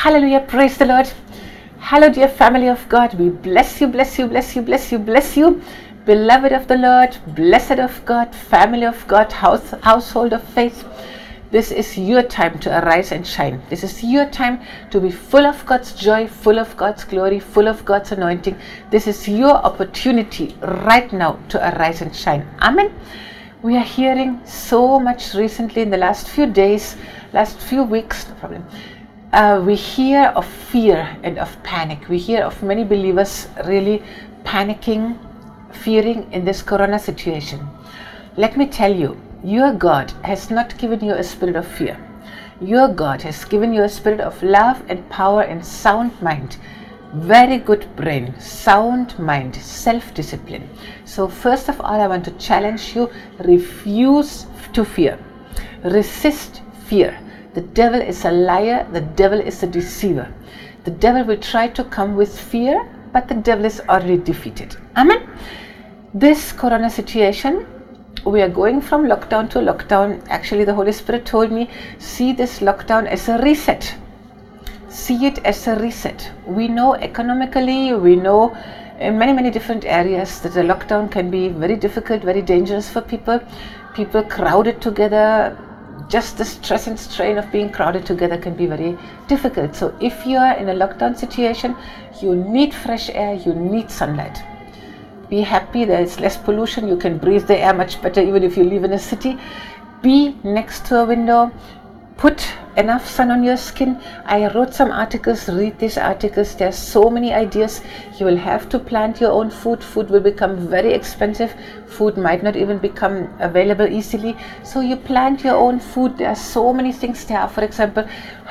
Hallelujah. Praise the Lord. Hello, dear family of God. We bless you, bless you, bless you, bless you, bless you. Beloved of the Lord, blessed of God, family of God, house, household of faith. This is your time to arise and shine. This is your time to be full of God's joy, full of God's glory, full of God's anointing. This is your opportunity right now to arise and shine. Amen. We are hearing so much recently in the last few days, last few weeks, no problem uh, we hear of fear and of panic. We hear of many believers really panicking, fearing in this corona situation. Let me tell you, your God has not given you a spirit of fear. Your God has given you a spirit of love and power and sound mind. Very good brain, sound mind, self discipline. So, first of all, I want to challenge you refuse to fear, resist fear the devil is a liar, the devil is a deceiver. The devil will try to come with fear, but the devil is already defeated. Amen. This corona situation, we are going from lockdown to lockdown. Actually, the Holy Spirit told me, see this lockdown as a reset. See it as a reset. We know economically, we know in many, many different areas that the lockdown can be very difficult, very dangerous for people. People crowded together, just the stress and strain of being crowded together can be very difficult. So, if you are in a lockdown situation, you need fresh air, you need sunlight. Be happy, there is less pollution, you can breathe the air much better even if you live in a city. Be next to a window, put enough sun on your skin. I wrote some articles, read these articles. There are so many ideas. You will have to plant your own food. Food will become very expensive. Food might not even become available easily. So you plant your own food. There are so many things. There are, for example,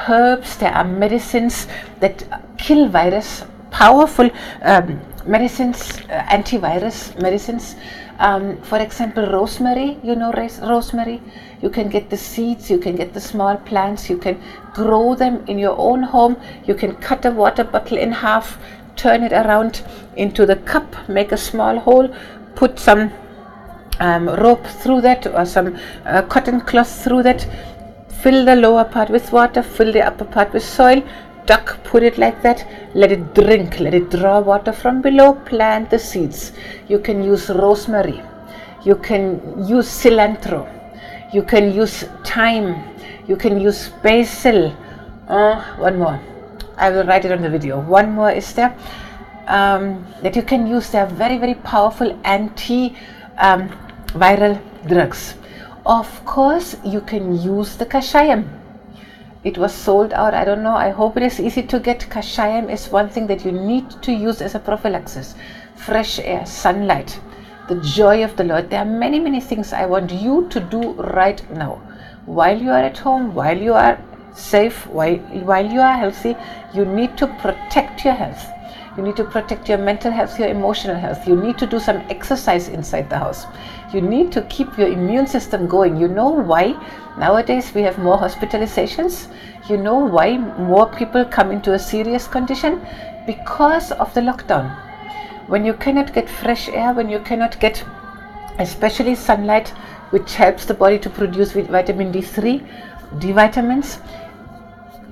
herbs, there are medicines that kill virus, powerful um, medicines, uh, antivirus medicines. Um, for example, rosemary, you know rosemary. You can get the seeds, you can get the small plants, you can grow them in your own home. You can cut a water bottle in half, turn it around into the cup, make a small hole, put some um, rope through that or some uh, cotton cloth through that, fill the lower part with water, fill the upper part with soil, duck, put it like that, let it drink, let it draw water from below, plant the seeds. You can use rosemary, you can use cilantro, you can use thyme, you can use basil. Uh, one more. I will write it on the video. One more is there um, that you can use. They are very, very powerful anti um, viral drugs. Of course, you can use the kashayam it was sold out. I don't know. I hope it is easy to get. Kashayam is one thing that you need to use as a prophylaxis. Fresh air, sunlight, the joy of the Lord. There are many, many things I want you to do right now. While you are at home, while you are safe, while, while you are healthy, you need to protect your health. You need to protect your mental health, your emotional health. You need to do some exercise inside the house. You need to keep your immune system going. You know why nowadays we have more hospitalizations? You know why more people come into a serious condition? Because of the lockdown. When you cannot get fresh air, when you cannot get especially sunlight, which helps the body to produce vitamin D3, D vitamins,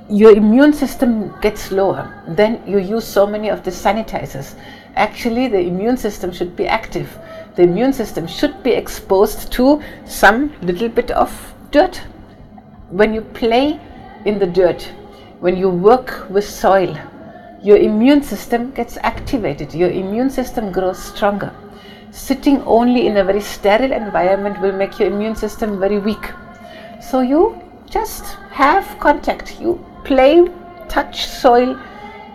your immune system gets lower. Then you use so many of the sanitizers. Actually, the immune system should be active. The immune system should be exposed to some little bit of dirt. When you play in the dirt, when you work with soil, your immune system gets activated. Your immune system grows stronger. Sitting only in a very sterile environment will make your immune system very weak. So you just have contact. You play, touch soil,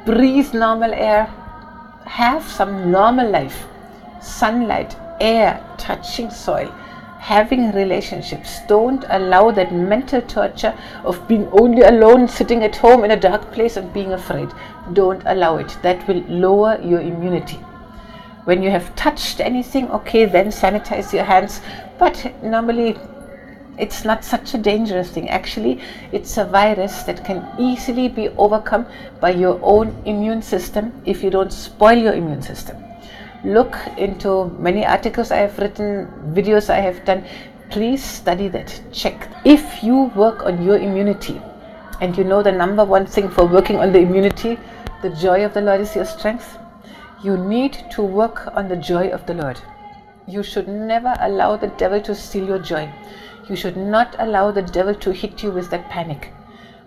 breathe normal air, have some normal life, sunlight, air, touching soil, having relationships. Don't allow that mental torture of being only alone, sitting at home in a dark place and being afraid. Don't allow it. That will lower your immunity. When you have touched anything, okay, then sanitize your hands. But normally, it's not such a dangerous thing. Actually, it's a virus that can easily be overcome by your own immune system if you don't spoil your immune system. Look into many articles I have written, videos I have done. Please study that. Check. If you work on your immunity And you know the number one thing for working on the immunity, the joy of the Lord is your strength. You need to work on the joy of the Lord. You should never allow the devil to steal your joy. You should not allow the devil to hit you with that panic.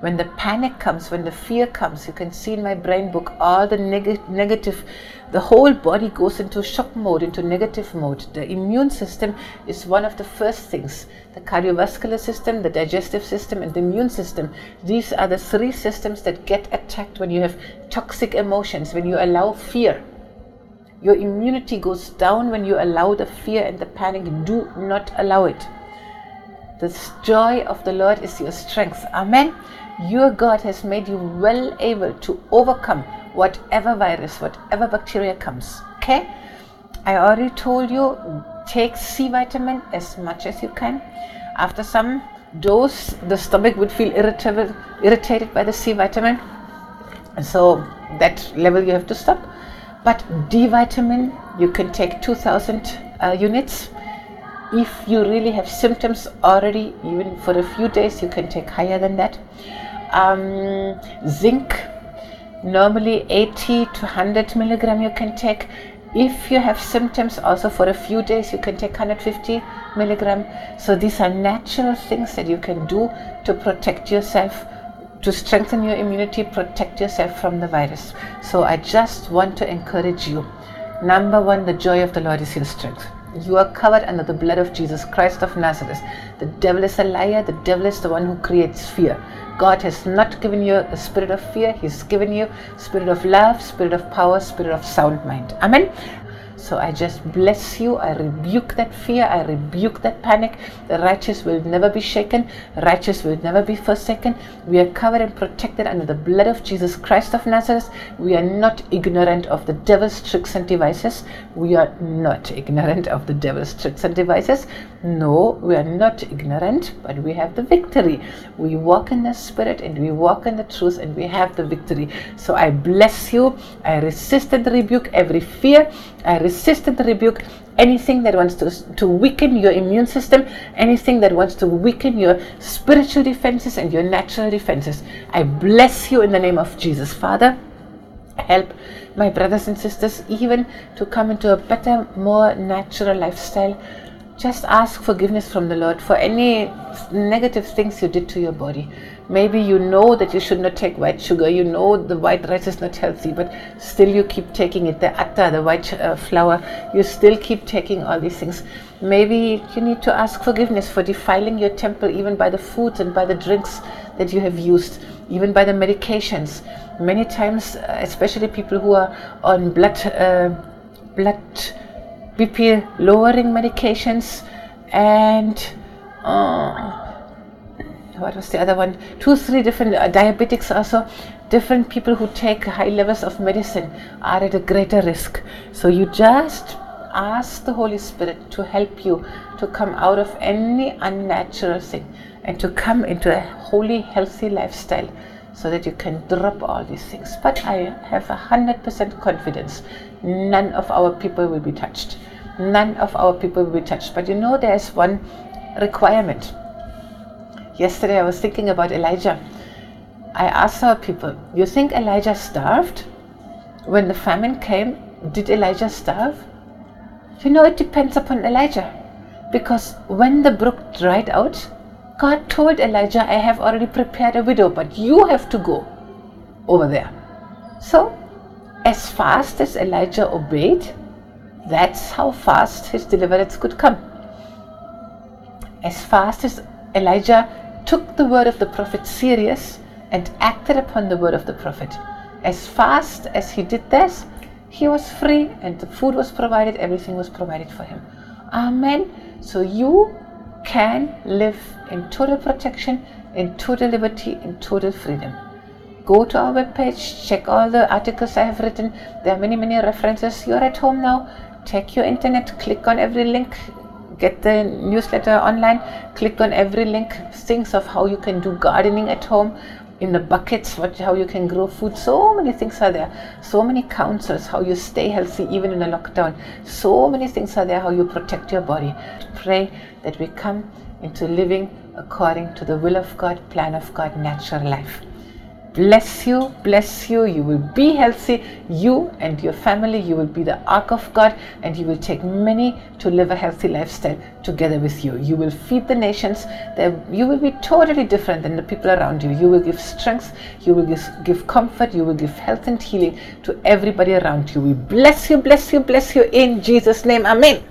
When the panic comes, when the fear comes, you can see in my brain book all the neg- negative, the whole body goes into shock mode, into negative mode. The immune system is one of the first things. The cardiovascular system, the digestive system, and the immune system. These are the three systems that get attacked when you have toxic emotions, when you allow fear. Your immunity goes down when you allow the fear and the panic. Do not allow it. The joy of the Lord is your strength. Amen. Your God has made you well able to overcome whatever virus, whatever bacteria comes. Okay? I already told you take C vitamin as much as you can. After some dose, the stomach would feel irritated, irritated by the C vitamin. So that level you have to stop. But D vitamin, you can take 2000 uh, units if you really have symptoms already, even for a few days, you can take higher than that. Um, zinc, normally 80 to 100 milligram, you can take. If you have symptoms, also for a few days, you can take 150 milligram. So these are natural things that you can do to protect yourself to strengthen your immunity, protect yourself from the virus. So I just want to encourage you. Number one, the joy of the Lord is your strength. You are covered under the blood of Jesus Christ of Nazareth. The devil is a liar. The devil is the one who creates fear. God has not given you a spirit of fear. He's given you spirit of love, spirit of power, spirit of sound mind. Amen. So I just bless you. I rebuke that fear. I rebuke that panic. The righteous will never be shaken. Righteous will never be forsaken. We are covered and protected under the blood of Jesus Christ of Nazareth. We are not ignorant of the devil's tricks and devices. We are not ignorant of the devil's tricks and devices. No, we are not ignorant, but we have the victory. We walk in the spirit and we walk in the truth and we have the victory. So I bless you. I resist and rebuke every fear. I resist and rebuke anything that wants to, to weaken your immune system, anything that wants to weaken your spiritual defenses and your natural defenses. I bless you in the name of Jesus. Father, help my brothers and sisters even to come into a better, more natural lifestyle. Just ask forgiveness from the Lord for any negative things you did to your body. Maybe you know that you should not take white sugar, you know the white rice is not healthy, but still you keep taking it. The atta, the white uh, flour, you still keep taking all these things. Maybe you need to ask forgiveness for defiling your temple even by the foods and by the drinks that you have used, even by the medications. Many times, uh, especially people who are on blood, uh, blood BP lowering medications and. Uh, what was the other one? Two, three different uh, diabetics also. Different people who take high levels of medicine are at a greater risk. So you just ask the Holy Spirit to help you to come out of any unnatural thing and to come into a holy, healthy lifestyle so that you can drop all these things. But I have a hundred percent confidence none of our people will be touched. None of our people will be touched. But you know, there's one requirement Yesterday I was thinking about Elijah. I asked our people, You think Elijah starved? When the famine came, did Elijah starve? You know, it depends upon Elijah. Because when the brook dried out, God told Elijah, I have already prepared a widow, but you have to go over there. So, as fast as Elijah obeyed, that's how fast his deliverance could come. As fast as Elijah took the word of the prophet serious and acted upon the word of the prophet. As fast as he did this, he was free and the food was provided, everything was provided for him. Amen. So you can live in total protection, in total liberty, in total freedom. Go to our webpage, check all the articles I have written. There are many, many references. You're at home now. Take your internet, click on every link get the newsletter online, click on every link, things of how you can do gardening at home in the buckets, what, how you can grow food. So many things are there. So many counsels, how you stay healthy even in a lockdown. So many things are there, how you protect your body. Pray that we come into living according to the will of God, plan of God, natural life. Bless you, bless you. You will be healthy. You and your family, you will be the ark of God, and you will take many to live a healthy lifestyle together with you. You will feed the nations. You will be totally different than the people around you. You will give strength. You will give, give comfort. You will give health and healing to everybody around you. We bless you, bless you, bless you in Jesus' name. Amen.